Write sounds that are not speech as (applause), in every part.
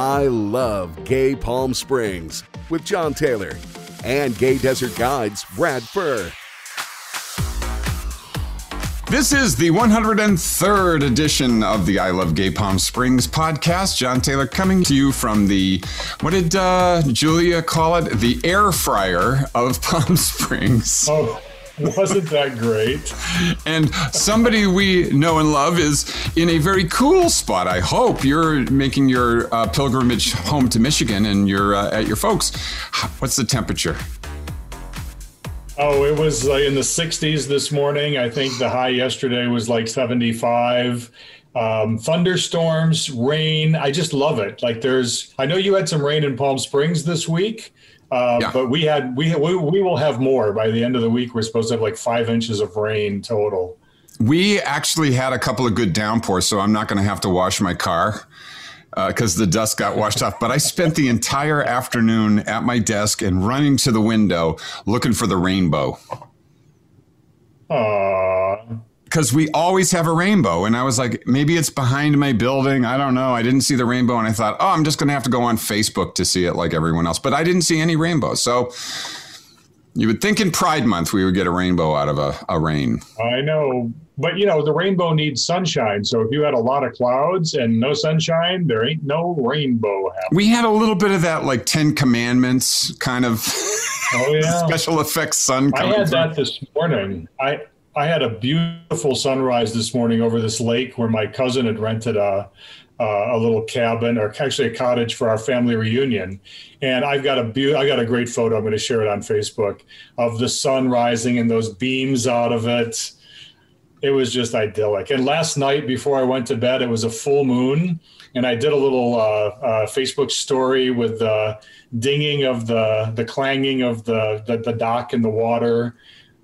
I love Gay Palm Springs with John Taylor and Gay Desert Guides Brad Furr. This is the 103rd edition of the I Love Gay Palm Springs podcast. John Taylor coming to you from the, what did uh, Julia call it? The air fryer of (laughs) Palm Springs. Oh. Wasn't that great? and somebody we know and love is in a very cool spot. I hope you're making your uh, pilgrimage home to Michigan and you're uh, at your folks. What's the temperature? Oh, it was in the 60s this morning. I think the high yesterday was like 75. Um, thunderstorms, rain. I just love it. Like there's, I know you had some rain in Palm Springs this week. Uh, yeah. But we had we, we we will have more by the end of the week. We're supposed to have like five inches of rain total. We actually had a couple of good downpours, so I'm not going to have to wash my car because uh, the dust got washed off. But I spent the entire afternoon at my desk and running to the window looking for the rainbow. Aww because we always have a rainbow. And I was like, maybe it's behind my building. I don't know. I didn't see the rainbow. And I thought, oh, I'm just going to have to go on Facebook to see it like everyone else. But I didn't see any rainbow. So you would think in Pride Month we would get a rainbow out of a, a rain. I know. But, you know, the rainbow needs sunshine. So if you had a lot of clouds and no sunshine, there ain't no rainbow happening. We had a little bit of that, like Ten Commandments kind of. Oh, yeah. (laughs) special effects sun. I had that this morning. I I had a beautiful sunrise this morning over this lake where my cousin had rented a uh, a little cabin or actually a cottage for our family reunion. And I've got a I got a great photo. I'm going to share it on Facebook of the sun rising and those beams out of it. It was just idyllic. And last night before I went to bed, it was a full moon, and I did a little uh, uh, Facebook story with the dinging of the the clanging of the the, the dock in the water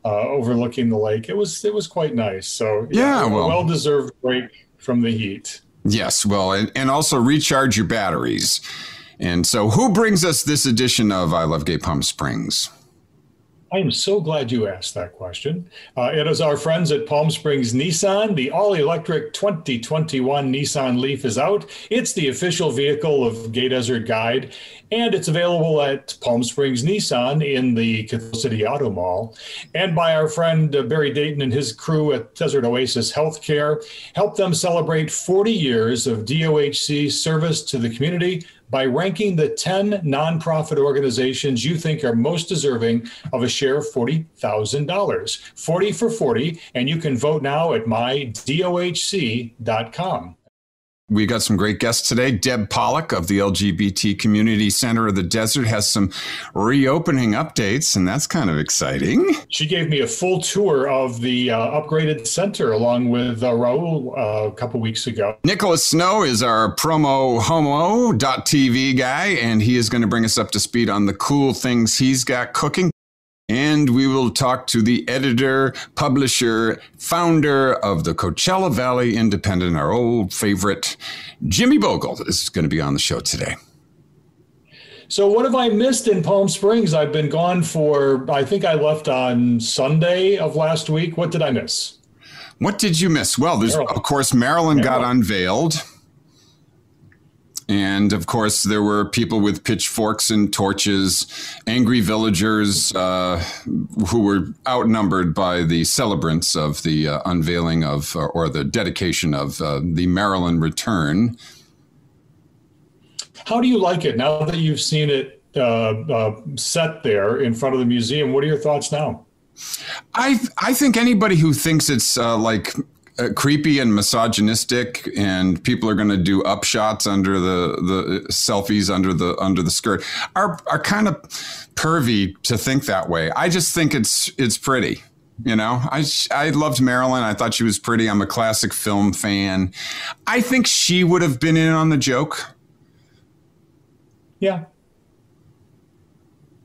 uh, overlooking the lake. It was it was quite nice. So yeah, yeah well, well deserved break from the heat. Yes, well, and, and also recharge your batteries. And so, who brings us this edition of I Love Gay Palm Springs? I am so glad you asked that question. Uh, it is our friends at Palm Springs Nissan. The all electric 2021 Nissan Leaf is out. It's the official vehicle of Gay Desert Guide, and it's available at Palm Springs Nissan in the Cathedral City Auto Mall, and by our friend uh, Barry Dayton and his crew at Desert Oasis Healthcare. Help them celebrate 40 years of DOHC service to the community by ranking the 10 nonprofit organizations you think are most deserving of a share of $40,000. 40 for 40, and you can vote now at mydohc.com. We got some great guests today. Deb Pollock of the LGBT Community Center of the Desert has some reopening updates, and that's kind of exciting. She gave me a full tour of the uh, upgraded center along with uh, Raul uh, a couple weeks ago. Nicholas Snow is our promo homo.tv guy, and he is going to bring us up to speed on the cool things he's got cooking. And we will talk to the editor, publisher, founder of the Coachella Valley Independent, our old favorite, Jimmy Boegle, is going to be on the show today. So, what have I missed in Palm Springs? I've been gone for, I think I left on Sunday of last week. What did I miss? What did you miss? Well, there's, Marilyn. of course, Marilyn, Marilyn. got unveiled. And of course, there were people with pitchforks and torches, angry villagers uh, who were outnumbered by the celebrants of the uh, unveiling of, uh, or the dedication of uh, the Marilyn return. How do you like it now that you've seen it uh, uh, set there in front of the museum? What are your thoughts now? I I think anybody who thinks it's uh, like uh, creepy and misogynistic, and people are going to do upshots under the the selfies under the under the skirt are are kind of pervy to think that way. I just think it's it's pretty. You know, I I loved Marilyn. I thought she was pretty. I'm a classic film fan. I think she would have been in on the joke. Yeah.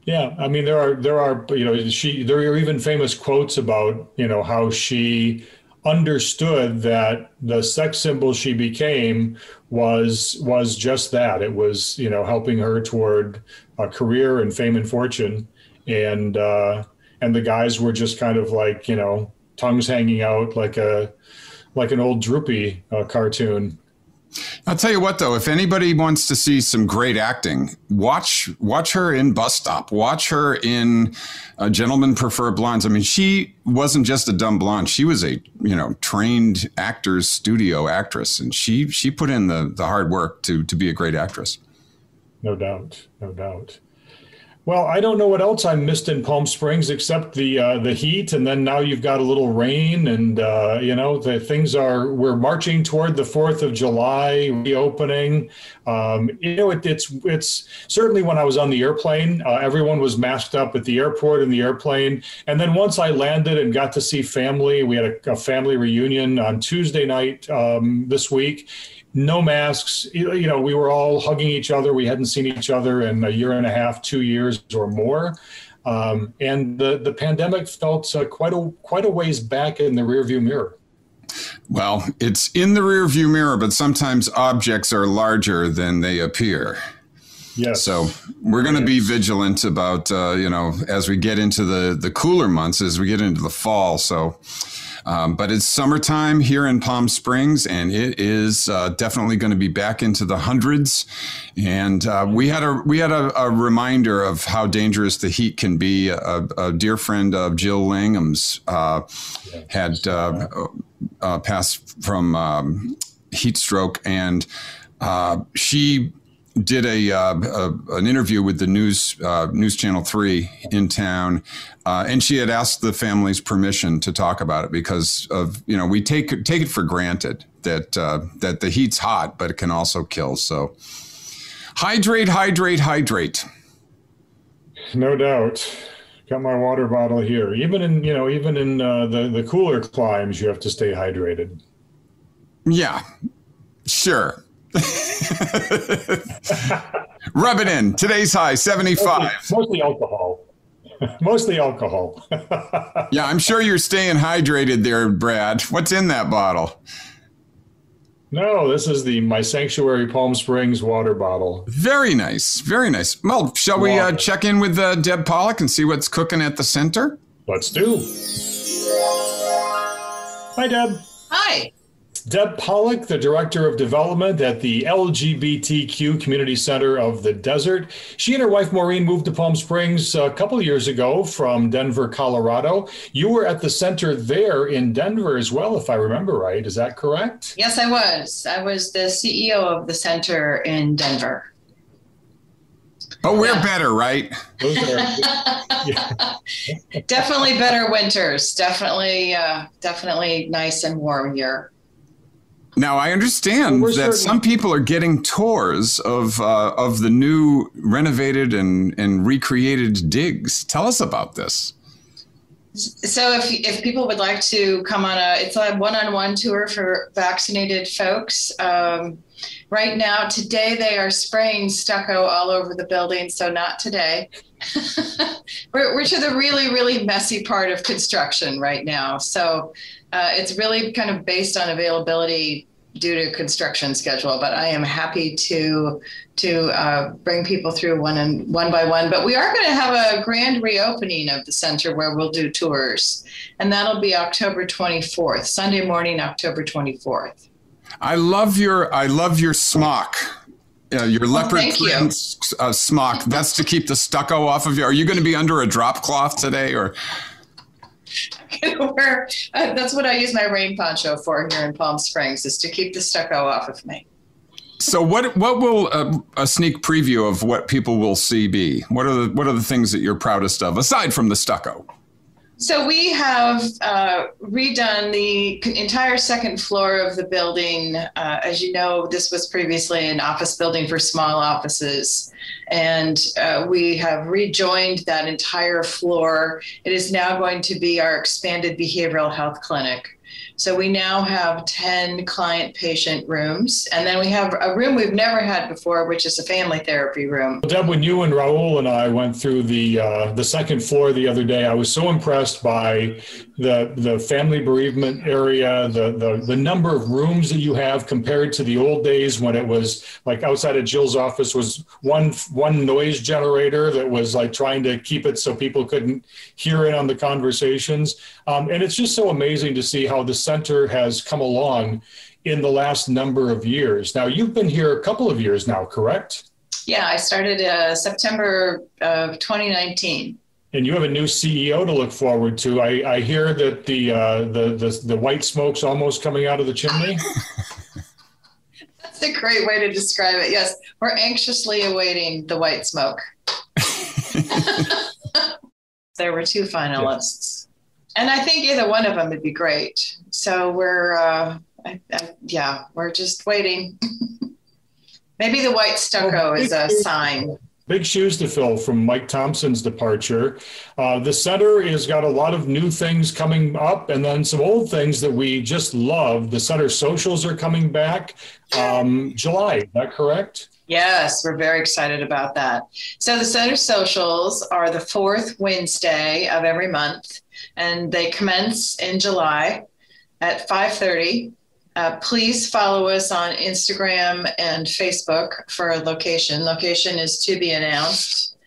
Yeah, I mean there are there are you know she there are even famous quotes about you know how she understood that the sex symbol she became was was just that. It was you know helping her toward a career and fame and fortune. And uh and the guys were just kind of like you know tongues hanging out like a like an old droopy uh, cartoon I'll tell you what, though, if anybody wants to see some great acting, watch watch her in Bus Stop. Watch her in uh, Gentlemen Prefer Blondes. I mean, she wasn't just a dumb blonde; she was a you know trained actor's studio actress, and she she put in the the hard work to to be a great actress. No doubt, no doubt. Well, I don't know what else I missed in Palm Springs except the uh, the heat, and then now you've got a little rain, and uh, you know the things are. We're marching toward the Fourth of July reopening. Um, you know, it, it's it's certainly when I was on the airplane, uh, everyone was masked up at the airport and the airplane, and then once I landed and got to see family, we had a, a family reunion on Tuesday night um, this week no masks. You know, we were all hugging each other. We hadn't seen each other in a year and a half, two years or more. Um, and the, the pandemic felt uh, quite a quite a ways back in the rearview mirror. Well, it's in the rearview mirror, but sometimes objects are larger than they appear. Yes. So we're going to be vigilant about, uh, you know, as we get into the the cooler months, as we get into the fall. So um, but it's summertime here in Palm Springs, and it is uh, definitely going to be back into the hundreds. And uh, we had a we had a, a, reminder of how dangerous the heat can be. A, a dear friend of Jill Langham's uh, had uh, uh, passed from um, heat stroke, and uh, she did a, uh, a, an interview with the news uh, news channel three in town, uh, and she had asked the family's permission to talk about it because of you know we take take it for granted that uh, that the heat's hot, but it can also kill. So hydrate, hydrate, hydrate. No doubt. Got my water bottle here. Even in you know even in uh, the the cooler climes, you have to stay hydrated. Yeah, sure. (laughs) Rub it in. Today's high, 75. Mostly, mostly alcohol. (laughs) mostly alcohol. (laughs) yeah, I'm sure you're staying hydrated there, Brad. What's in that bottle? No, this is the My Sanctuary Palm Springs water bottle. Very nice. Very nice. Well, shall we uh, check in with uh, Deb Pollock and see what's cooking at the center? Let's do. Hi, Deb. Hi. Deb Pollock, the Director of Development at the LGBTQ Community Center of the Desert. She and her wife Maureen moved to Palm Springs a couple years ago from Denver, Colorado. You were at the center there in Denver as well, if I remember right. Is that correct? Yes, I was. I was the CEO of the center in Denver. But we're yeah. better, right? (laughs) (laughs) definitely better winters. Definitely, uh, definitely nice and warm here. Now I understand well, that some people are getting tours of uh, of the new renovated and, and recreated digs. Tell us about this. So if if people would like to come on a it's a one-on-one tour for vaccinated folks. Um, right now, today they are spraying stucco all over the building. So not today. (laughs) we're, we're to the really really messy part of construction right now. So uh, it's really kind of based on availability due to construction schedule. But I am happy to to uh, bring people through one and one by one. But we are going to have a grand reopening of the center where we'll do tours, and that'll be October 24th, Sunday morning, October 24th. I love your I love your smock. Uh, your leopard oh, print uh, smock. That's to keep the stucco off of you. Are you going to be under a drop cloth today, or? (laughs) uh, that's what I use my rain poncho for here in Palm Springs is to keep the stucco off of me. So what what will a, a, sneak preview of what people will see be? What are the what are the things that you're proudest of aside from the stucco? So we have uh, redone the entire second floor of the building. Uh, as you know, this was previously an office building for small offices, and uh, we have rejoined that entire floor. It is now going to be our expanded behavioral health clinic. So we now have 10 client patient rooms. And then we have a room we've never had before, which is a family therapy room. Deb, when you and Raul and I went through the, uh, the second floor the other day, I was so impressed by the, the family bereavement area, the, the, the number of rooms that you have compared to the old days when it was like outside of Jill's office was one, one noise generator that was like trying to keep it so people couldn't hear in on the conversations. Um, and it's just so amazing to see how the center has come along in the last number of years. Now, you've been here a couple of years now, correct? Yeah, I started uh, September of 2019. And you have a new CEO to look forward to. I, I hear that the, uh, the the the white smoke's almost coming out of the chimney. (laughs) That's a great way to describe it. Yes, we're anxiously awaiting the white smoke. (laughs) there were two finalists, and I think either one of them would be great. So we're, uh, I, I, yeah, we're just waiting. (laughs) Maybe the white stucco is a sign. Big shoes to fill from Mike Thompson's departure. Uh, the center has got a lot of new things coming up and then some old things that we just love. The center socials are coming back um, July, is that correct? Yes, we're very excited about that. So the center socials are the fourth Wednesday of every month and they commence in July at 5:30 uh, please follow us on Instagram and Facebook for location. Location is to be announced.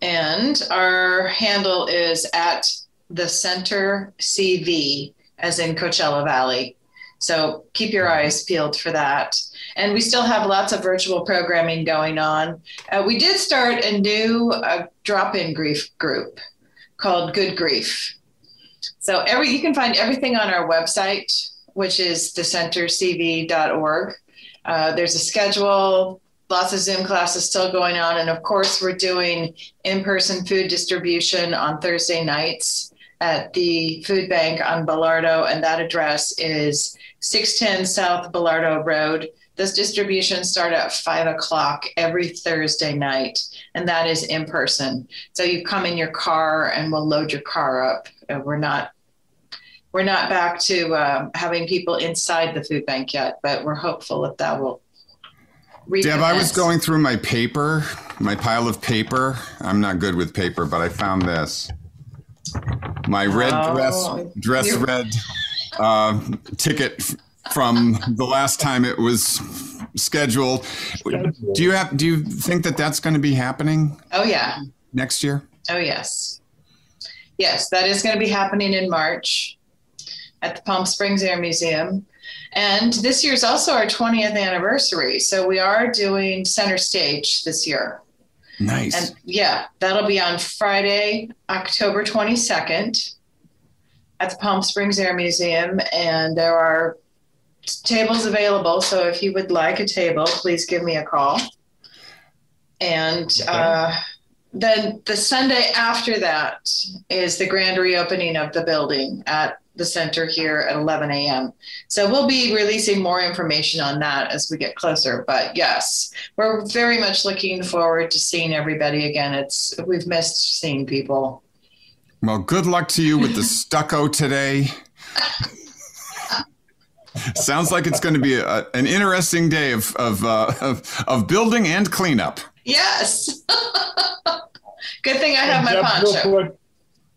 And our handle is at the Center CV, as in Coachella Valley. So keep your eyes peeled for that. And we still have lots of virtual programming going on. Uh, we did start a new uh, drop in grief group called Good Grief. So every you can find everything on our website which is thecentercv.org. Uh, there's a schedule, lots of Zoom classes still going on. And of course, we're doing in person food distribution on Thursday nights at the food bank on Belardo. And that address is 610 South Belardo Road. This distribution start at five o'clock every Thursday night, and that is in person. So you come in your car and we'll load your car up. Uh, we're not we're not back to um, having people inside the food bank yet, but we're hopeful that that will. Deb, I was going through my paper, my pile of paper. I'm not good with paper, but I found this. My red oh, dress, dress red uh, ticket from the last time it was scheduled. Do you have? Do you think that that's going to be happening? Oh yeah. Next year. Oh yes. Yes, that is going to be happening in March at the Palm Springs Air Museum. And this year is also our 20th anniversary. So we are doing center stage this year. Nice. And yeah, that'll be on Friday, October 22nd at the Palm Springs Air Museum. And there are tables available. So if you would like a table, please give me a call. And okay. uh, then the Sunday after that is the grand reopening of the building at the center here at 11 a.m. So we'll be releasing more information on that as we get closer. But yes, we're very much looking forward to seeing everybody again. It's we've missed seeing people. Well, good luck to you with the (laughs) stucco today. Sounds like it's going to be a, an interesting day of of, uh, of, of building and cleanup. Yes. (laughs) Good thing I have my poncho.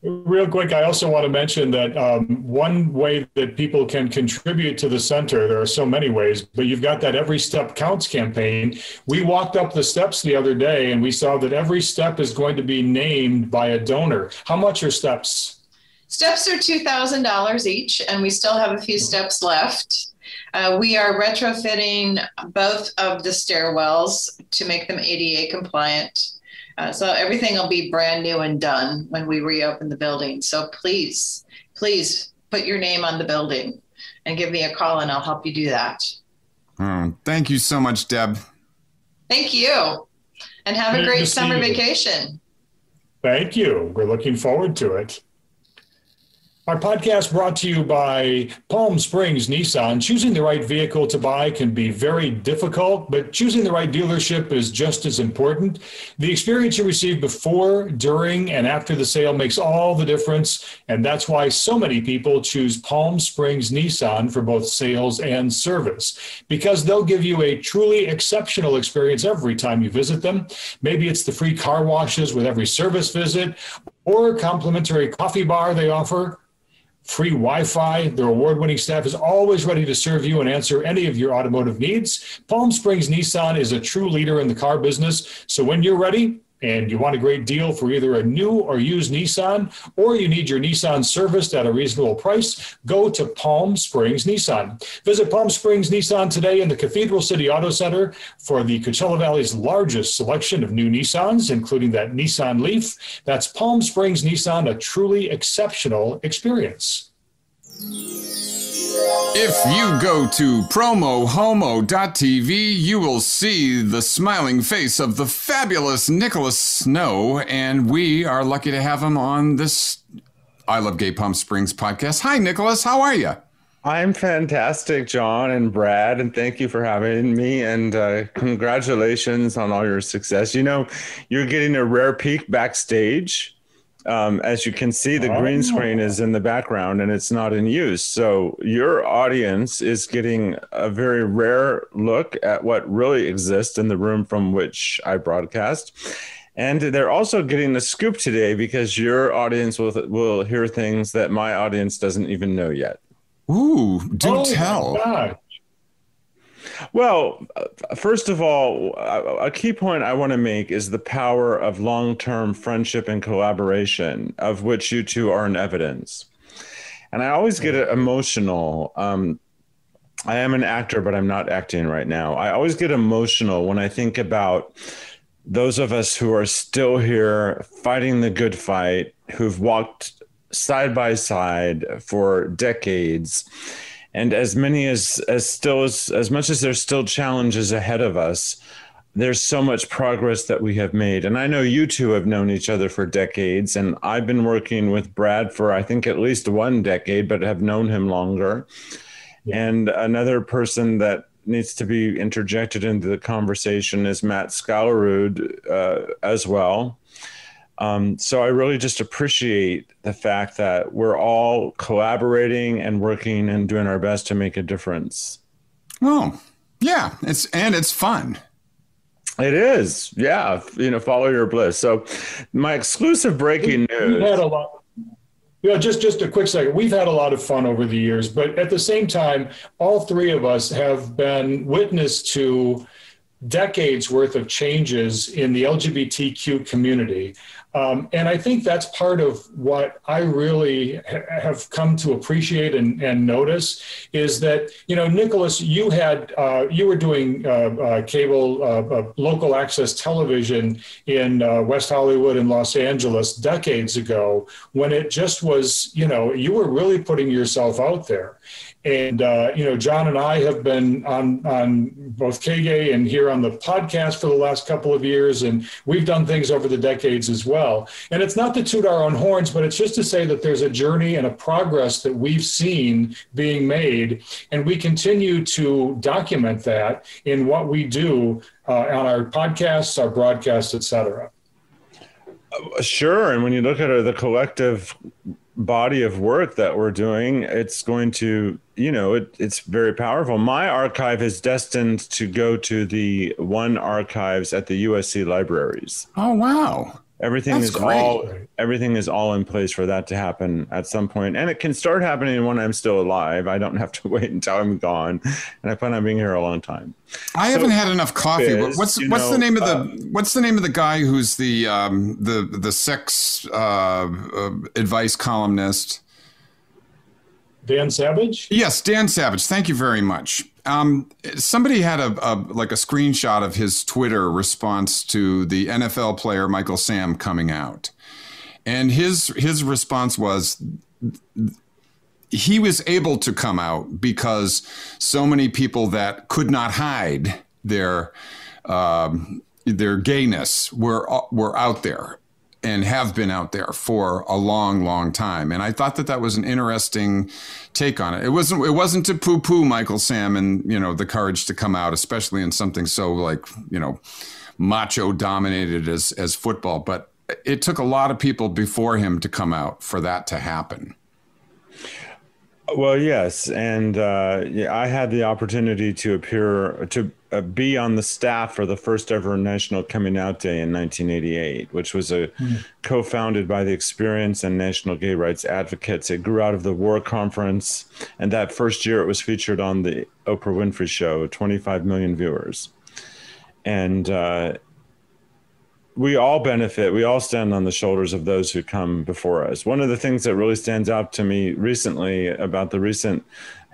Real quick, I also want to mention that um, one way that people can contribute to the center, there are so many ways, but you've got that Every Step Counts campaign. We walked up the steps the other day and we saw that every step is going to be named by a donor. How much are steps? Steps are $2,000 each, and we still have a few steps left. Uh, we are retrofitting both of the stairwells to make them ADA compliant. Uh, so everything will be brand new and done when we reopen the building. So please, please put your name on the building and give me a call and I'll help you do that. Oh, thank you so much, Deb. Thank you. And have Good a great summer vacation. Thank you. We're looking forward to it. Our podcast brought to you by Palm Springs Nissan. Choosing the right vehicle to buy can be very difficult, but choosing the right dealership is just as important. The experience you receive before, during, and after the sale makes all the difference, and that's why so many people choose Palm Springs Nissan for both sales and service, because they'll give you a truly exceptional experience every time you visit them. Maybe it's the free car washes with every service visit, or complimentary coffee bar they offer free Wi Fi. Their award winning staff is always ready to serve you and answer any of your automotive needs. Palm Springs Nissan is a true leader in the car business. So when you're ready, and you want a great deal for either a new or used Nissan, or you need your Nissan serviced at a reasonable price, go to Palm Springs Nissan. Visit Palm Springs Nissan today in the Cathedral City Auto Center for the Coachella Valley's largest selection of new Nissans, including that Nissan Leaf. That's Palm Springs Nissan, a truly exceptional experience. If you go to promohomo.tv, you will see the smiling face of the fabulous Nicholas Snow, and we are lucky to have him on this I Love Gay Palm Springs podcast. Hi, Nicholas. How are you? I'm fantastic, John and Brad, and thank you for having me. And uh, congratulations on all your success. You know, you're getting a rare peek backstage um, as you can see, the green screen is in the background and it's not in use. So your audience is getting a very rare look at what really exists in the room from which I broadcast. And they're also getting the scoop today because your audience will will hear things that my audience doesn't even know yet. Ooh, do oh tell. Well, first of all, a key point I want to make is the power of long term friendship and collaboration, of which you two are an evidence. And I always get emotional. Um, I am an actor, but I'm not acting right now. I always get emotional when I think about those of us who are still here fighting the good fight, who've walked side by side for decades and as many as as still as as much as there's still challenges ahead of us there's so much progress that we have made. And i know you two have known each other for decades and i've been working with brad for i think at least one decade but have known him longer. Yeah. and another person that needs to be interjected into the conversation is matt Skallerud uh, as well um, so I really just appreciate the fact that we're all collaborating and working and doing our best to make a difference. Oh, yeah, it's and it's fun. It is, yeah. You know, follow your bliss. So, my exclusive breaking news. We've had a lot. Yeah, just just a quick second. We've had a lot of fun over the years, but at the same time, all three of us have been witness to decades worth of changes in the LGBTQ community. Um, and I think that's part of what I really ha- have come to appreciate and, and, notice is that you know Nicholas, you had uh, you were doing uh, uh, cable uh, uh, local access television in uh, West Hollywood and Los Angeles decades ago when it just was you know you were really putting yourself out there, and you know, John and I have been on on both KGay and here on the podcast for the last couple of years, and we've done things over the decades as well. And it's not to toot our own horns, but it's just to say that there's a journey and a progress that we've seen being made, and we continue to document that in what we do uh, on our podcasts, our broadcasts, et cetera. Sure, and when you look at the collective body of work that we're doing, it's going to, you know, it, it's very powerful. My archive is destined to go to the one archives at the USC libraries. Oh, wow. Everything That's is great. all everything is all in place for that to happen at some point, and it can start happening when I'm still alive. I don't have to (laughs) wait until I'm gone, and I plan on being here a long time. I so, haven't had enough coffee. Is, what's what's know, the name of the uh, what's the name of the guy who's the um, the the sex uh, uh, advice columnist? Dan Savage. Yes, Dan Savage. Thank you very much. Um, somebody had a, a, like a screenshot of his Twitter response to the NFL player Michael Sam coming out, and his his response was he was able to come out because so many people that could not hide their um, their gayness were were out there and have been out there for a long, long time. And I thought that that was an interesting take on it. It wasn't it wasn't to poo poo Michael Sam and you know the courage to come out, especially in something so like you know macho dominated as as football, but it took a lot of people before him to come out for that to happen. Well, yes, and uh, yeah, I had the opportunity to appear to uh, be on the staff for the first ever National Coming Out Day in 1988, which was a mm. co-founded by the Experience and National Gay Rights Advocates. It grew out of the War Conference, and that first year it was featured on the Oprah Winfrey Show, 25 million viewers, and uh, we all benefit. We all stand on the shoulders of those who come before us. One of the things that really stands out to me recently about the recent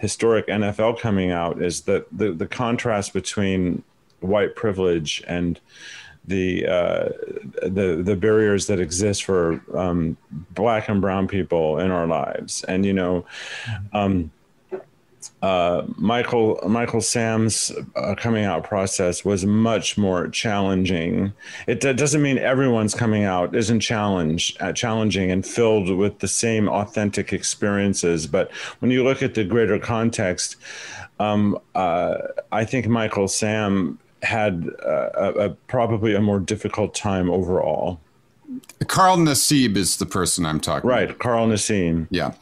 historic NFL coming out is that the, the contrast between white privilege and the uh, the the barriers that exist for um, black and brown people in our lives. And you know, um, uh, Michael Michael Sam's uh, coming out process was much more challenging. It d- doesn't mean everyone's coming out isn't challenge uh, challenging and filled with the same authentic experiences. But when you look at the greater context, um, uh, I think Michael Sam had uh, a, a, probably a more difficult time overall. Carl Nassib is the person I'm talking. Right, about. Carl Nassib. Yeah.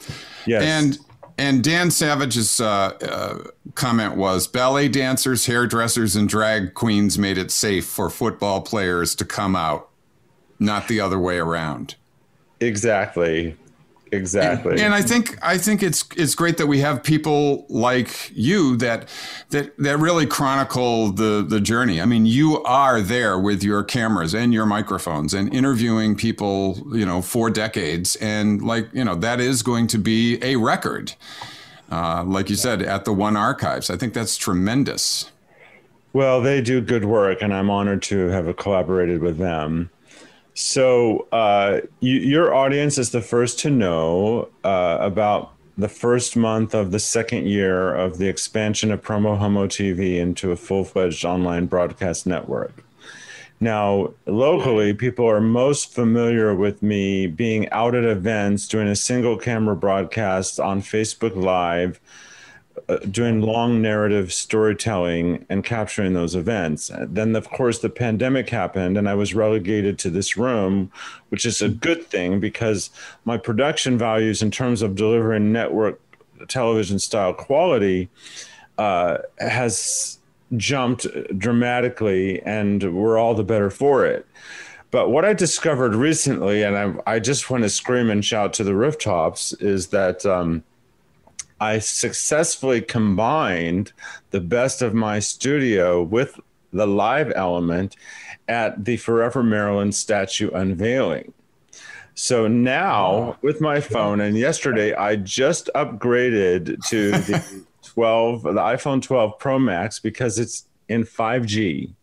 Yes. And and Dan Savage's uh, uh, comment was ballet dancers, hairdressers, and drag queens made it safe for football players to come out, not the other way around. Exactly. Exactly. And, and, I think I think it's it's great that we have people like you that that that really chronicle the the journey. I mean, you are there with your cameras and your microphones and interviewing people, you know, for decades and like, you know, that is going to be a record. Uh, like you said at the One Archives. I think that's tremendous. Well, they do good work and I'm honored to have collaborated with them. So, uh, you, your audience is the first to know uh, about the first month of the second year of the expansion of Promo Homo TV into a full fledged online broadcast network. Now, locally, people are most familiar with me being out at events, doing a single camera broadcast on Facebook Live uh, doing long narrative storytelling and capturing those events. Then, of course, the pandemic happened, and I was relegated to this room, which is a good thing because my production values in terms of delivering network television style quality uh, has jumped dramatically, and we're all the better for it. But what I discovered recently, and I, I just want to scream and shout to the rooftops, is that. Um, I successfully combined the best of my studio with the live element at the Forever Marilyn statue unveiling. So now with my phone, and yesterday I just upgraded to the (laughs) 12, the iPhone 12 Pro Max because it's in 5G.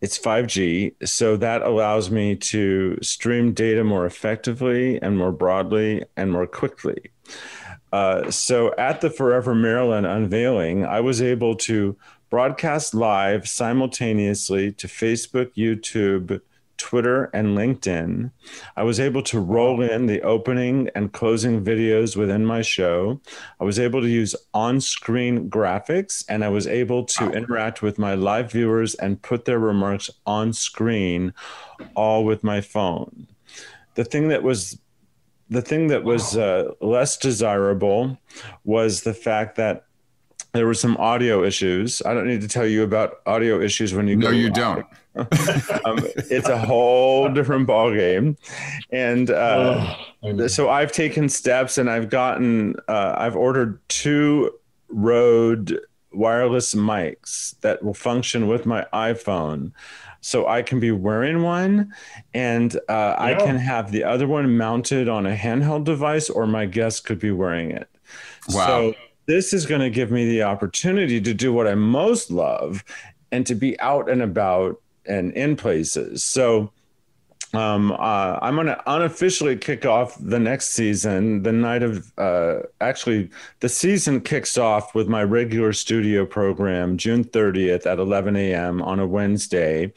It's 5G. So that allows me to stream data more effectively and more broadly and more quickly. Uh, so at the Forever Marilyn unveiling, I was able to broadcast live simultaneously to Facebook, YouTube, Twitter, and LinkedIn. I was able to roll in the opening and closing videos within my show. I was able to use on screen graphics and I was able to interact with my live viewers and put their remarks on screen, all with my phone. The thing that was the thing that was uh, less desirable was the fact that there were some audio issues. I don't need to tell you about audio issues when you no, go. you don't. (laughs) um, it's a whole different ball game, and uh, oh, so I've taken steps and I've gotten uh, I've ordered two Rode wireless mics that will function with my iPhone so I can be wearing one and uh, yeah. I can have the other one mounted on a handheld device, or my guest could be wearing it. Wow. So this is going to give me the opportunity to do what I most love and to be out and about and in places. So um, uh, I'm going to unofficially kick off the next season the night of, uh, actually, the season kicks off with my regular studio program June 30th at 11 a.m. on a Wednesday.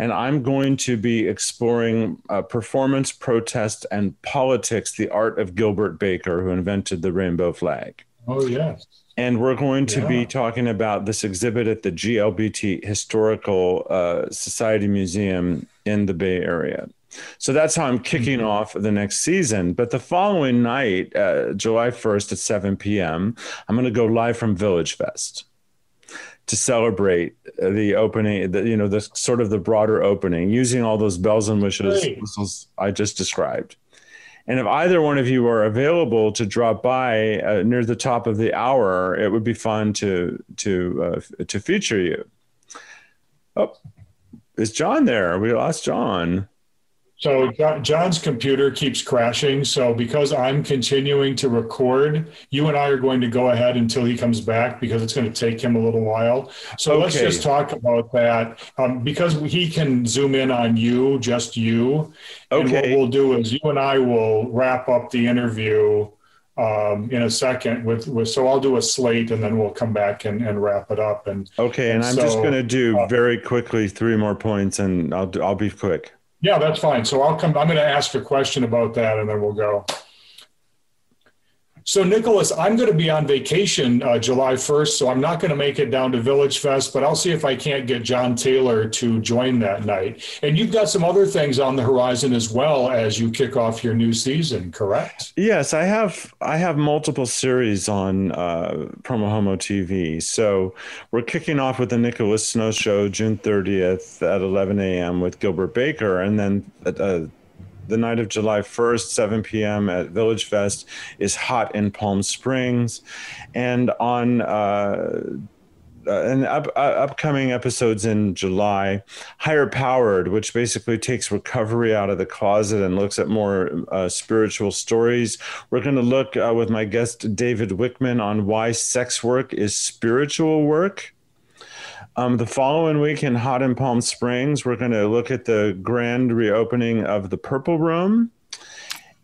And I'm going to be exploring uh, performance, protest, and politics, the art of Gilbert Baker, who invented the rainbow flag. Oh, yes. And we're going to yeah. be talking about this exhibit at the GLBT Historical uh, Society Museum in the Bay Area. So that's how I'm kicking mm-hmm. off the next season. But the following night, uh, July 1st at 7 p.m., I'm going to go live from Village Fest to celebrate the opening, the, you know, the sort of the broader opening, using all those bells and whistles I just described. And if either one of you are available to drop by uh, near the top of the hour, it would be fun to to uh, to feature you. Oh, is John there? We lost John. So John's computer keeps crashing. So because I'm continuing to record, you and I are going to go ahead until he comes back because it's going to take him a little while. So okay. let's just talk about that um, because he can zoom in on you, just you. Okay. And what we'll do is you and I will wrap up the interview um, in a second with, with, so I'll do a slate and then we'll come back and, and wrap it up. And okay, and, and I'm so, just going to do uh, very quickly three more points, and I'll I'll be quick. Yeah, that's fine. So I'll come. I'm going to ask a question about that, and then we'll go. So, Nicholas, I'm going to be on vacation uh, July 1st, so I'm not going to make it down to Village Fest, but I'll see if I can't get John Taylor to join that night. And you've got some other things on the horizon as well as you kick off your new season, correct? Yes, I have. I have multiple series on uh, Promo Homo TV. So we're kicking off with the Nicholas Snow Show June 30th at 11 a.m. with Gilbert Baker, and then. Uh, the night of July 1st, 7 p.m. at Village Fest is Hot in Palm Springs. And on uh, uh, and up, uh, upcoming episodes in July, Higher Powered, which basically takes recovery out of the closet and looks at more uh, spiritual stories. We're going to look uh, with my guest David Wickman on why sex work is spiritual work. Um, the following week in Hot in Palm Springs, we're going to look at the grand reopening of the Purple Room.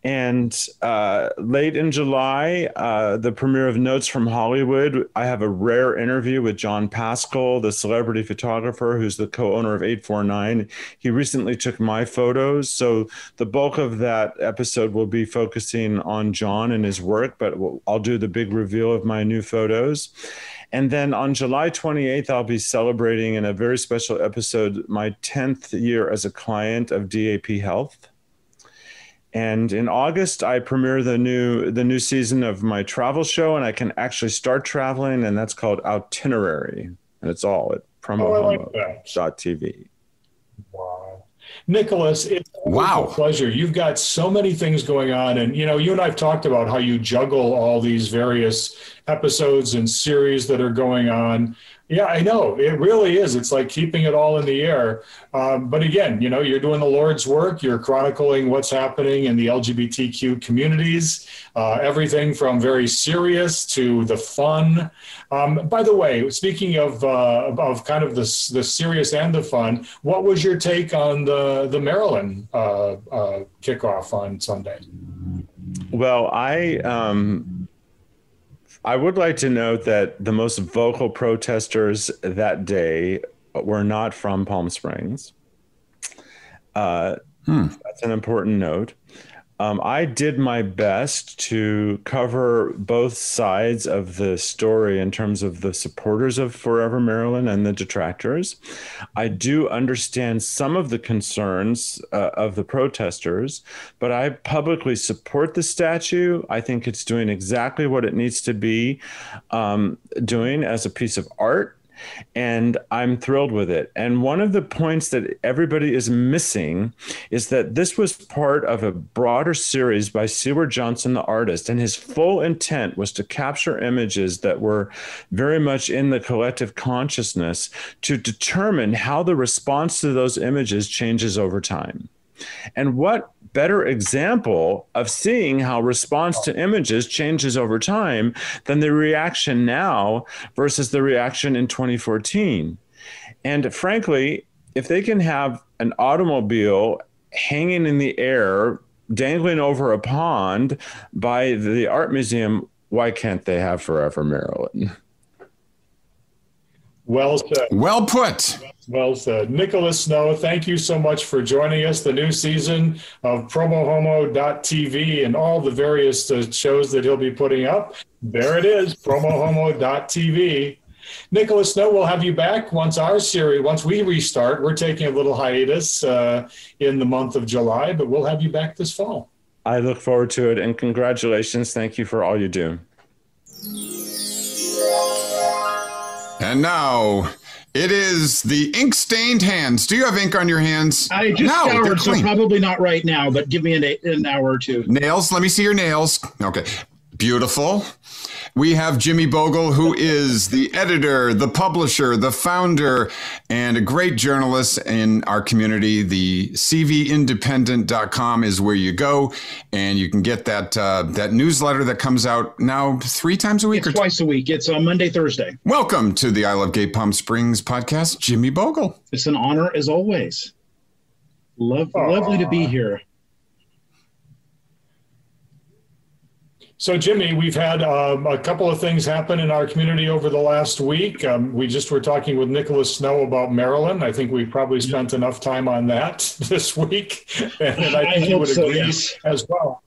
And uh, late in July, uh, the premiere of Notes from Hollywood. I have a rare interview with John Pascal, the celebrity photographer who's the co owner of 849. He recently took my photos. So the bulk of that episode will be focusing on John and his work, but I'll do the big reveal of my new photos. And then on July 28th, I'll be celebrating in a very special episode my 10th year as a client of DAP Health. And in August, I premiere the new the new season of my travel show, and I can actually start traveling, and that's called Itinerary, and it's all at promohomo.tv. Oh, wow. Nicholas, it's wow. a pleasure. You've got so many things going on. And, you know, you and I've talked about how you juggle all these various episodes and series that are going on. Yeah, I know. It really is. It's like keeping it all in the air. Um, but again, you know, you're doing the Lord's work. You're chronicling what's happening in the LGBTQ communities, uh, everything from very serious to the fun. Um, by the way, speaking of uh, of kind of the the serious and the fun, what was your take on the the Marilyn uh, uh kickoff on Sunday? Well, I um, I would like to note that the most vocal protesters that day were not from Palm Springs. Uh, hmm. That's an important note. Um, I did my best to cover both sides of the story in terms of the supporters of Forever Marilyn and the detractors. I do understand some of the concerns uh, of the protesters, but I publicly support the statue. I think it's doing exactly what it needs to be um, doing as a piece of art and I'm thrilled with it. And one of the points that everybody is missing is that this was part of a broader series by Seward Johnson, the artist, and his full intent was to capture images that were very much in the collective consciousness to determine how the response to those images changes over time. And what better example of seeing how response to images changes over time than the reaction now versus the reaction in 2014? And frankly, if they can have an automobile hanging in the air, dangling over a pond by the art museum, why can't they have Forever Marilyn? Well said. Well put. Well said. Nicholas Snow, thank you so much for joining us. The new season of promohomo.tv and all the various uh, shows that he'll be putting up. There it is, promohomo.tv. Nicholas Snow, we'll have you back once our series, once we restart. We're taking a little hiatus uh, in the month of July, but we'll have you back this fall. I look forward to it and congratulations. Thank you for all you do. And now it is the ink stained hands. Do you have ink on your hands? I just no, showered, so probably not right now, but give me an, an hour or two. Nails. Let me see your nails. Okay. Beautiful. We have Jimmy Boegle, who is the editor, the publisher, the founder, and a great journalist in our community. The CVindependent.com is where you go, and you can get that uh, that newsletter that comes out now three times a week it's or twice a week. It's on Monday, Thursday. Welcome to the I Love Gay Palm Springs podcast, Jimmy Boegle. It's an honor as always. Love, lovely to be here. So, Jimmy, we've had um, a couple of things happen in our community over the last week. Um, we just were talking with Nicholas Snow about Marilyn. I think we probably spent enough time on that (laughs) this week, and I think I you would so, agree yes. as well.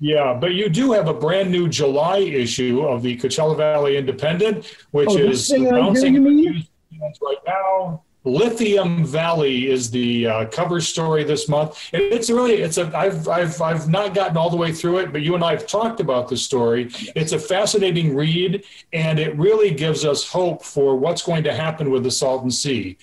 Yeah, but you do have a brand new July issue of the Coachella Valley Independent, which oh, is bouncing right now. Lithium Valley is the uh, cover story this month, and it's really it's a I've I've I've not gotten all the way through it, but you and I have talked about the story. It's a fascinating read, and it really gives us hope for what's going to happen with the Salton Sea.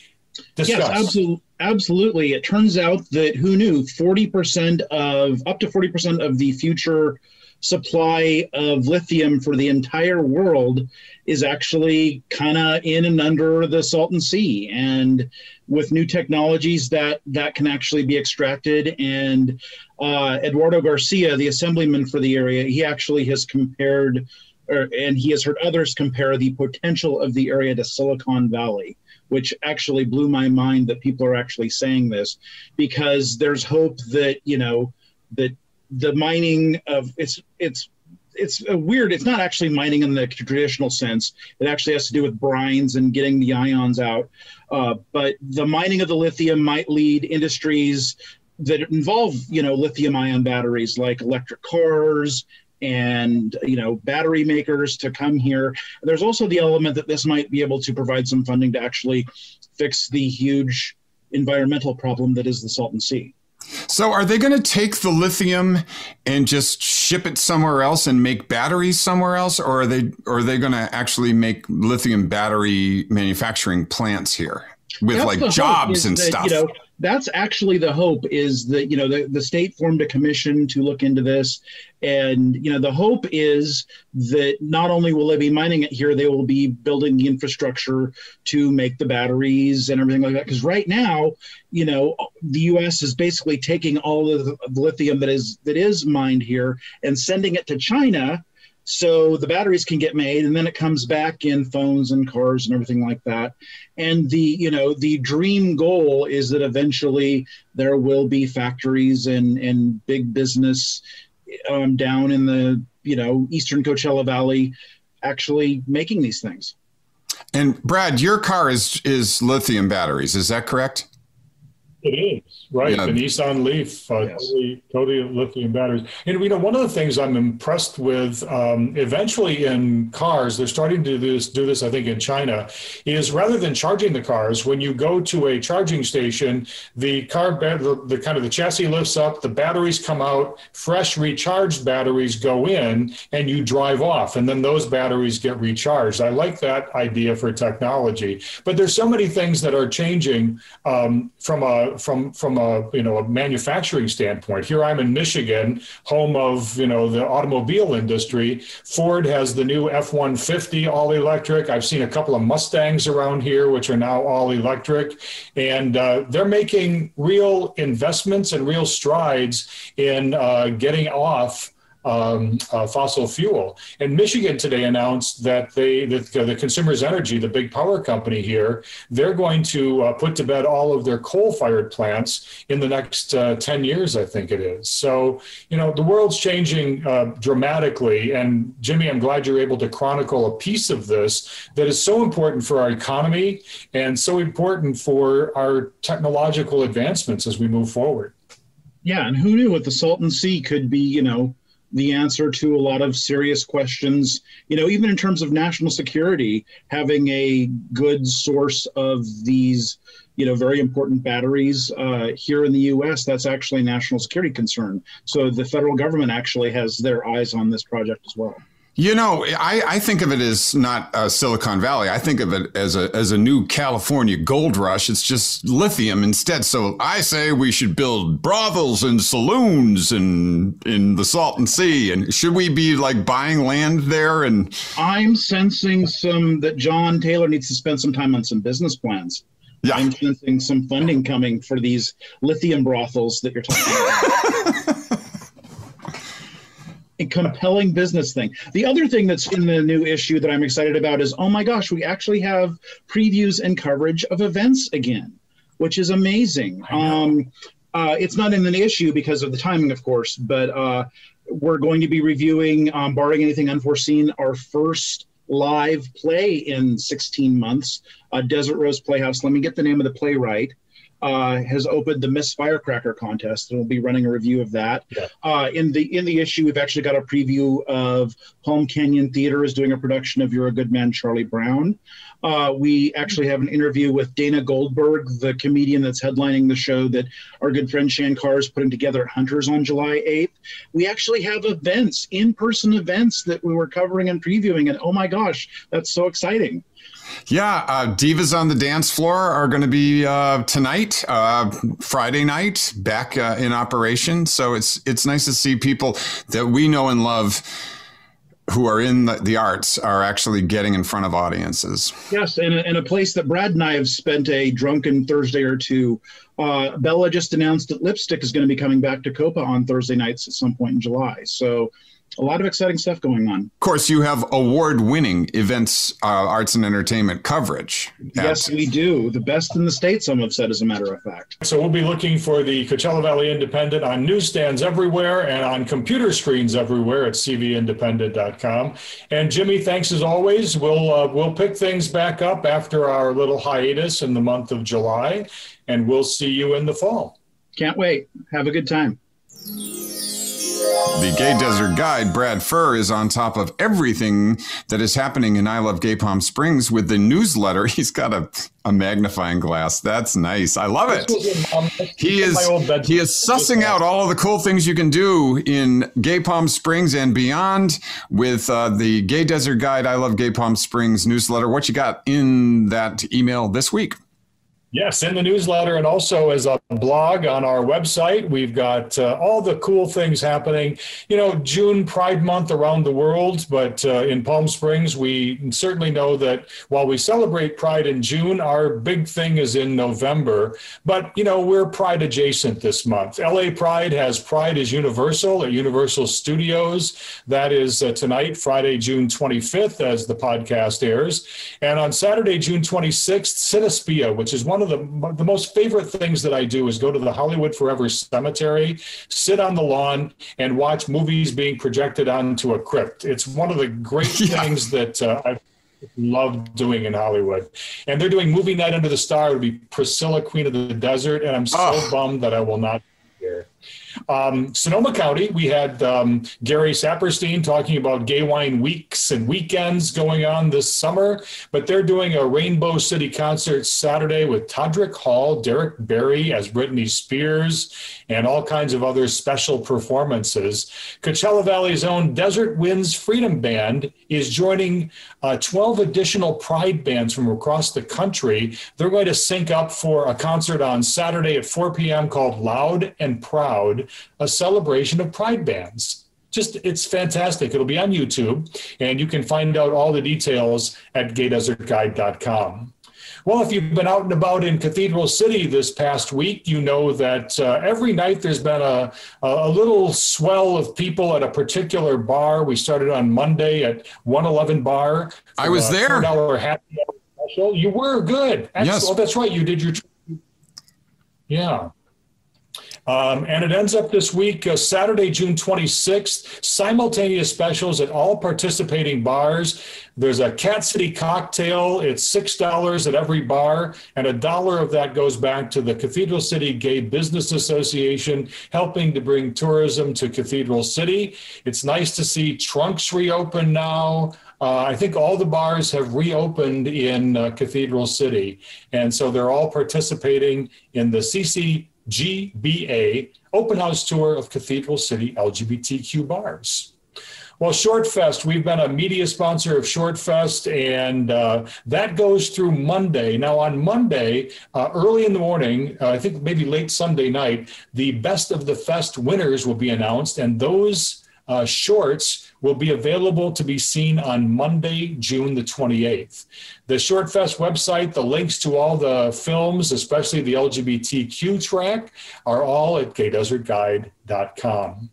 Discuss. Yes, absolutely. Absolutely. It turns out that who knew 40% of up to 40% of the future supply of lithium for the entire world is actually kind of in and under the Salton Sea. And with new technologies that that can actually be extracted. And uh, Eduardo Garcia, the assemblyman for the area, he actually has compared, or, and he has heard others compare the potential of the area to Silicon Valley which actually blew my mind that people are actually saying this because there's hope that you know that the mining of it's it's it's weird. It's not actually mining in the traditional sense. It actually has to do with brines and getting the ions out. Uh, but the mining of the lithium might lead industries that involve, you know, lithium ion batteries like electric cars and you know battery makers to come here there's also the element that this might be able to provide some funding to actually fix the huge environmental problem that is the salton sea so, are they going to take the lithium and just ship it somewhere else and make batteries somewhere else, or are they or are they going to actually make lithium battery manufacturing plants here with That's like jobs and that, stuff? You know, that's actually the hope is that you know the, the state formed a commission to look into this. And you know the hope is that not only will they be mining it here they will be building the infrastructure to make the batteries and everything like that. Because right now you know the us is basically taking all of the lithium that is that is mined here and sending it to china so the batteries can get made and then it comes back in phones and cars and everything like that. And the you know the dream goal is that eventually there will be factories and and big business um, down in the you know eastern coachella valley actually making these things. And brad your car is is lithium batteries. Is that correct it is right. Yeah. The Nissan Leaf, uh, yes. totally, totally lithium batteries. And you know, one of the things I'm impressed with, um, eventually in cars, they're starting to do this. Do this, I think, in China, is rather than charging the cars, when you go to a charging station, the car, the, the kind of the chassis lifts up, the batteries come out, fresh recharged batteries go in, and you drive off, and then those batteries get recharged. I like that idea for technology, but there's so many things that are changing um, from a from from a you know a manufacturing standpoint. Here I'm in Michigan, home of you know the automobile industry. Ford has the new F-150 all electric. I've seen a couple of Mustangs around here, which are now all electric, and uh, they're making real investments and real strides in uh, getting off um, uh, fossil fuel. And Michigan today announced that they, that the Consumers Energy, the big power company here, they're going to uh, put to bed all of their coal-fired plants in the next uh, 10 years, I think it is. So, you know, the world's changing uh, dramatically. And Jimmy, I'm glad you're able to chronicle a piece of this that is so important for our economy and so important for our technological advancements as we move forward. Yeah, and who knew what the Salton Sea could be, you know, the answer to a lot of serious questions. You know, even in terms of national security, having a good source of these, you know, very important batteries uh, here in the U.S. That's actually a national security concern. So the federal government actually has their eyes on this project as well. You know, I, I think of it as not uh, Silicon Valley. I think of it as a as a new California gold rush. It's just lithium instead. So I say we should build brothels and saloons and in the Salton Sea. And should we be like buying land there? And I'm sensing some that John Taylor needs to spend some time on some business plans. Yeah. I'm sensing some funding coming for these lithium brothels that you're talking about. (laughs) a compelling business thing. The other thing that's in the new issue that I'm excited about is oh my gosh, we actually have previews and coverage of events again, which is amazing. Um, uh, it's not in the issue because of the timing, of course, but uh, we're going to be reviewing, um, barring anything unforeseen, our first live play in 16 months, uh, Desert Rose Playhouse. Let me get the name of the play right uh, has opened the Miss Firecracker contest, and we'll be running a review of that. Yeah. Uh, in the in the issue, we've actually got a preview of Palm Canyon Theater is doing a production of "You're a Good Man, Charlie Brown." Uh, we actually have an interview with Dana Goldberg, the comedian that's headlining the show that our good friend Shan Carr is putting together at Hunters on July 8th. We actually have events, in person events that we were covering and previewing, and oh my gosh, that's so exciting. Yeah, uh, Divas on the Dance Floor are going to be uh, tonight, uh, Friday night, back uh, in operation. So it's it's nice to see people that we know and love who are in the, the arts are actually getting in front of audiences. Yes, and a, and a place that Brad and I have spent a drunken Thursday or two. Uh, Bella just announced that Lipstick is going to be coming back to Copa on Thursday nights at some point in July. So a lot of exciting stuff going on. Of course, you have award-winning events, uh, arts and entertainment coverage. Yes, we do. The best in the state, some have said, as a matter of fact. So we'll be looking for the Coachella Valley Independent on newsstands everywhere and on computer screens everywhere at cvindependent.com. And Jimmy, thanks as always. We'll uh, we'll pick things back up after our little hiatus in the month of July, and we'll see you in the fall. Can't wait. Have a good time. The Gay Desert Guide, Brad Furr, is on top of everything that is happening in I Love Gay Palm Springs with the newsletter. (laughs) He's got a, a magnifying glass. That's nice. I love it. He is he is sussing out all of the cool things you can do in Gay Palm Springs and beyond with uh, the Gay Desert Guide, I Love Gay Palm Springs newsletter. What you got in that email this week? Yes, in the newsletter and also as a blog on our website. We've got uh, all the cool things happening. You know, June Pride Month around the world, but uh, in Palm Springs, we certainly know that while we celebrate Pride in June, our big thing is in November. But, you know, we're Pride adjacent this month. LA Pride has Pride is Universal at Universal Studios. That is uh, tonight, Friday, June 25th, as the podcast airs. And on Saturday, June 26th, Cinespia, which is one one of the the most favorite things that I do is go to the Hollywood Forever Cemetery, sit on the lawn, and watch movies being projected onto a crypt. It's one of the great (laughs) yeah. things that uh, I've loved doing in Hollywood. And they're doing movie night under the star. It would be Priscilla, Queen of the Desert, and I'm so oh. bummed that I will not be here. Um, Sonoma County, we had um, Gary Saperstein talking about gay wine weeks and weekends going on this summer, but they're doing a Rainbow City concert Saturday with Todrick Hall, Derrick Barry as Britney Spears, and all kinds of other special performances. Coachella Valley's own Desert Winds Freedom Band is joining uh, 12 additional Pride bands from across the country. They're going to sync up for a concert on Saturday at 4 p.m. called Loud and Proud, a celebration of Pride bands just it's fantastic. It'll be on YouTube, and you can find out all the details at gaydesertguide.com. Well, if you've been out and about in Cathedral City this past week, you know that uh, every night there's been a, a little swell of people at a particular bar. We started on Monday at 111 Bar. I was there. $4 happy hour special. You were good. Excellent. Yes. Oh, that's right. You did your. Yeah. Um, and it ends up this week, uh, Saturday, June 26th, simultaneous specials at all participating bars. There's a Cat City cocktail. It's $6 at every bar, and a dollar of that goes back to the Cathedral City Gay Business Association, helping to bring tourism to Cathedral City. It's nice to see Trunks reopen now. Uh, I think all the bars have reopened in uh, Cathedral City. And so they're all participating in the CC GBA open house tour of Cathedral City LGBTQ bars. Well, Shortfest, we've been a media sponsor of Shortfest, and uh, that goes through Monday. Now, on Monday, uh, early in the morning, uh, I think maybe late Sunday night, the Best of the Fest winners will be announced, and those uh, shorts will be available to be seen on Monday, June the 28th. The Shortfest website, the links to all the films, especially the LGBTQ track, are all at gaydesertguide.com.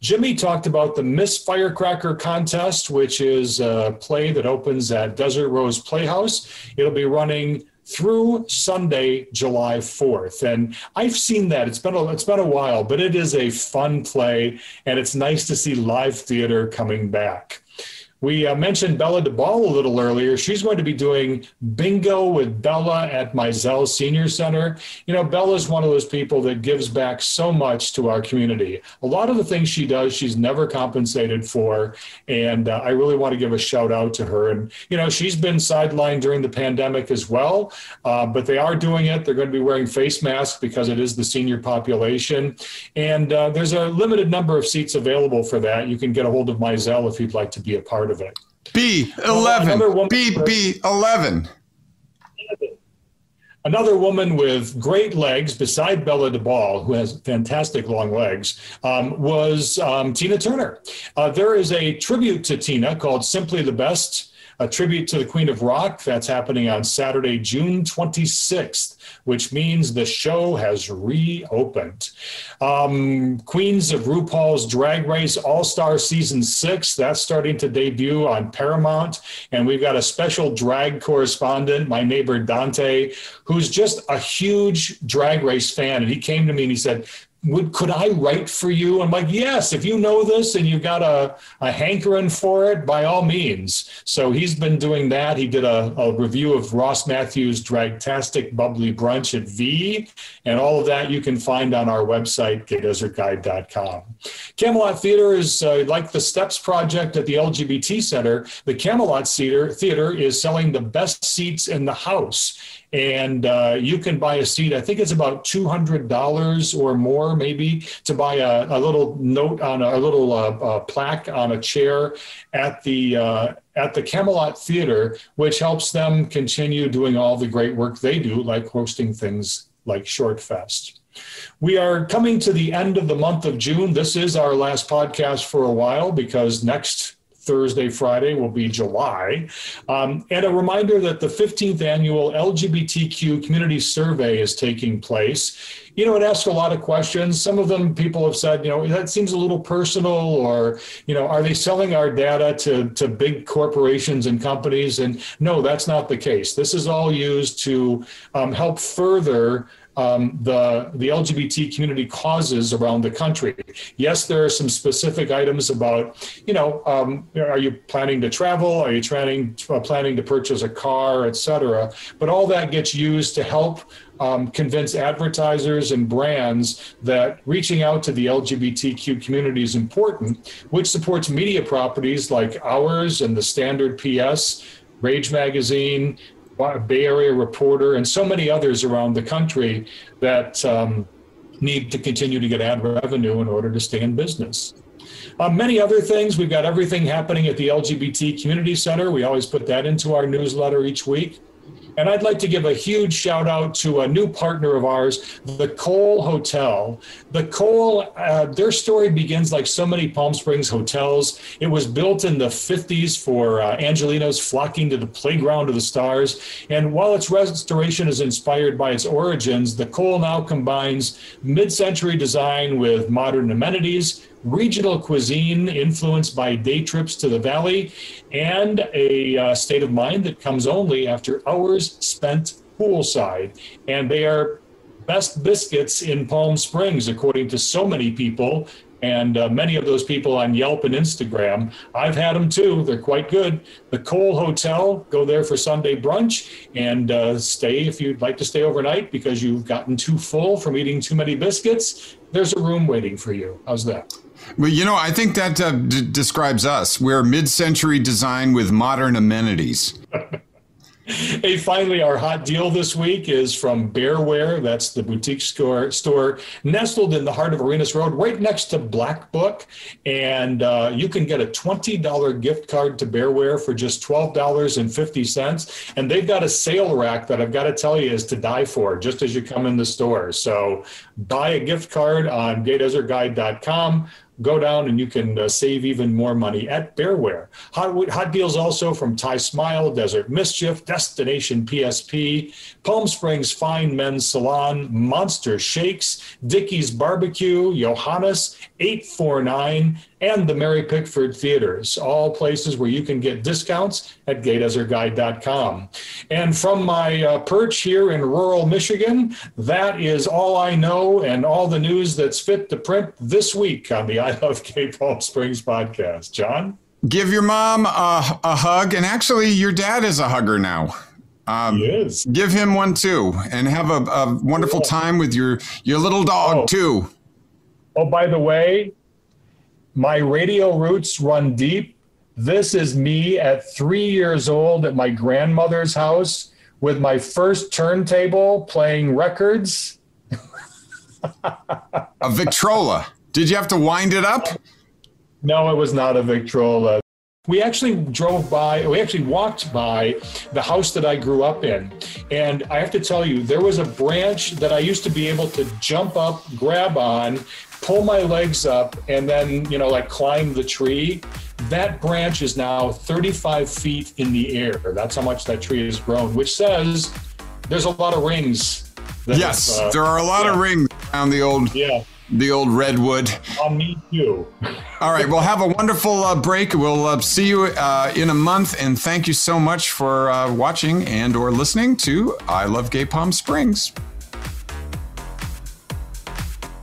Jimmy talked about the Miss Firecracker contest, which is a play that opens at Desert Rose Playhouse. It'll be running through Sunday, July 4th. And I've seen that. It's been a, it's been a while, but it is a fun play and it's nice to see live theater coming back. We uh, mentioned Bella Da Ball a little earlier. She's going to be doing bingo with Bella at Mizell Senior Center. You know, Bella's one of those people that gives back so much to our community. A lot of the things she does, she's never compensated for. And uh, I really want to give a shout out to her. And, you know, she's been sidelined during the pandemic as well, uh, but they are doing it. They're going to be wearing face masks because it is the senior population. And uh, there's a limited number of seats available for that. You can get a hold of Mizell if you'd like to be a part of of it. B11. BB11. Another woman with great legs, beside Bella Da Ball, who has fantastic long legs, um, was um, Tina Turner. Uh, there is a tribute to Tina called Simply the Best a tribute to the Queen of Rock. That's happening on Saturday, June 26th, which means the show has reopened. Um, Queens of RuPaul's Drag Race All Star Season 6, that's starting to debut on Paramount. And we've got a special drag correspondent, my neighbor Dante, who's just a huge drag race fan. And he came to me and he said, would could I write for you? I'm like, yes, if you know this and you've got a, a hankering for it, by all means. So he's been doing that. He did a, a review of Ross Mathews' Dragtastic Bubbly Brunch at V, and all of that you can find on our website, gaydesertguide.com. Camelot Theater is uh, like the Steps Project at the LGBT Center. The Camelot Theater is selling the best seats in the house and uh, you can buy a seat. I think it's about two hundred dollars or more, maybe, to buy a, a little note on a, a little uh, uh, plaque on a chair at the uh, at the Camelot Theater, which helps them continue doing all the great work they do, like hosting things like Shortfest. We are coming to the end of the month of June. This is our last podcast for a while because next Thursday, Friday will be July. Um, and a reminder that the 15th annual LGBTQ community survey is taking place. You know, it asks a lot of questions. Some of them people have said, you know, that seems a little personal, or, you know, are they selling our data to, to big corporations and companies? And no, that's not the case. This is all used to um, help further um, the, the LGBT community causes around the country. Yes, there are some specific items about, you know, um, are you planning to travel? Are you planning, uh, planning to purchase a car, et cetera? But all that gets used to help um, convince advertisers and brands that reaching out to the LGBTQ community is important, which supports media properties like ours and the Standard PS, Rage Magazine, Bay Area Reporter, and so many others around the country that um, need to continue to get ad revenue in order to stay in business. Uh, many other things. We've got everything happening at the LGBT Community Center. We always put that into our newsletter each week. And I'd like to give a huge shout out to a new partner of ours, the Cole Hotel. The Cole, uh, their story begins like so many Palm Springs hotels. It was built in the 50s for uh, Angelinos flocking to the playground of the stars. And while its restoration is inspired by its origins, the Cole now combines mid century design with modern amenities regional cuisine influenced by day trips to the valley, and a uh, state of mind that comes only after hours spent poolside. And they are best biscuits in Palm Springs, according to so many people. And uh, many of those people on Yelp and Instagram, I've had them too. They're quite good. The Cole Hotel, go there for Sunday brunch and uh, stay if you'd like to stay overnight because you've gotten too full from eating too many biscuits. There's a room waiting for you. How's that? Well, you know, I think that uh, d- describes us. We're mid-century design with modern amenities. (laughs) hey, finally, our hot deal this week is from Bearware. That's the boutique store, store nestled in the heart of Arenas Road, right next to Black Book. And uh, you can get a $20 gift card to Bearware for just $12.50. And they've got a sale rack that I've got to tell you is to die for just as you come in the store. So buy a gift card on gaydesertguide.com go down and you can uh, save even more money at Bearware. Hot, hot deals also from Thai Smile, Desert Mischief, Destination PSP, Palm Springs Fine Men's Salon, Monster Shakes, Dickey's Barbecue, Johannes, 849, and the Mary Pickford Theaters, all places where you can get discounts at gaydesertguide.com. And from my uh, perch here in rural Michigan, that is all I know and all the news that's fit to print this week on the (laughs) I Love Gay Palm Springs podcast. John? Give your mom a, a hug, and actually, your dad is a hugger now. Um. Give him one too, and have a, a wonderful yeah. time with your your little dog oh. too. Oh, by the way, my radio roots run deep. This is me at three years old at my grandmother's house with my first turntable playing records. a Victrola. Did you have to wind it up? No, it was not a Victrola. We actually drove by, we actually walked by the house that I grew up in. And I have to tell you, there was a branch that I used to be able to jump up, grab on, pull my legs up, and then, you know, like climb the tree. That branch is now 35 feet in the air. That's how much that tree has grown, which says there's a lot of rings. Yes, uh, there are a lot yeah. of rings around the old yeah the old redwood. On me too. All right. Well, have a wonderful uh, break. We'll uh, see you uh, in a month, and thank you so much for uh, watching and or listening to I Love Gay Palm Springs.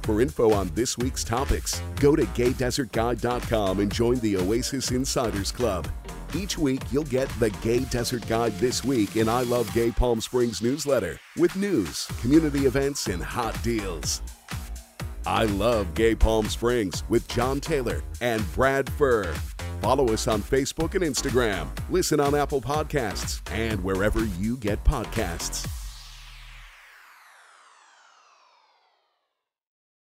For info on this week's topics, go to gaydesertguide.com and join the Oasis Insiders Club. Each week, you'll get the Gay Desert Guide This Week in I Love Gay Palm Springs newsletter with news, community events, and hot deals. I love Gay Palm Springs with John Taylor and Brad Furr. Follow us on Facebook and Instagram. Listen on Apple Podcasts and wherever you get podcasts.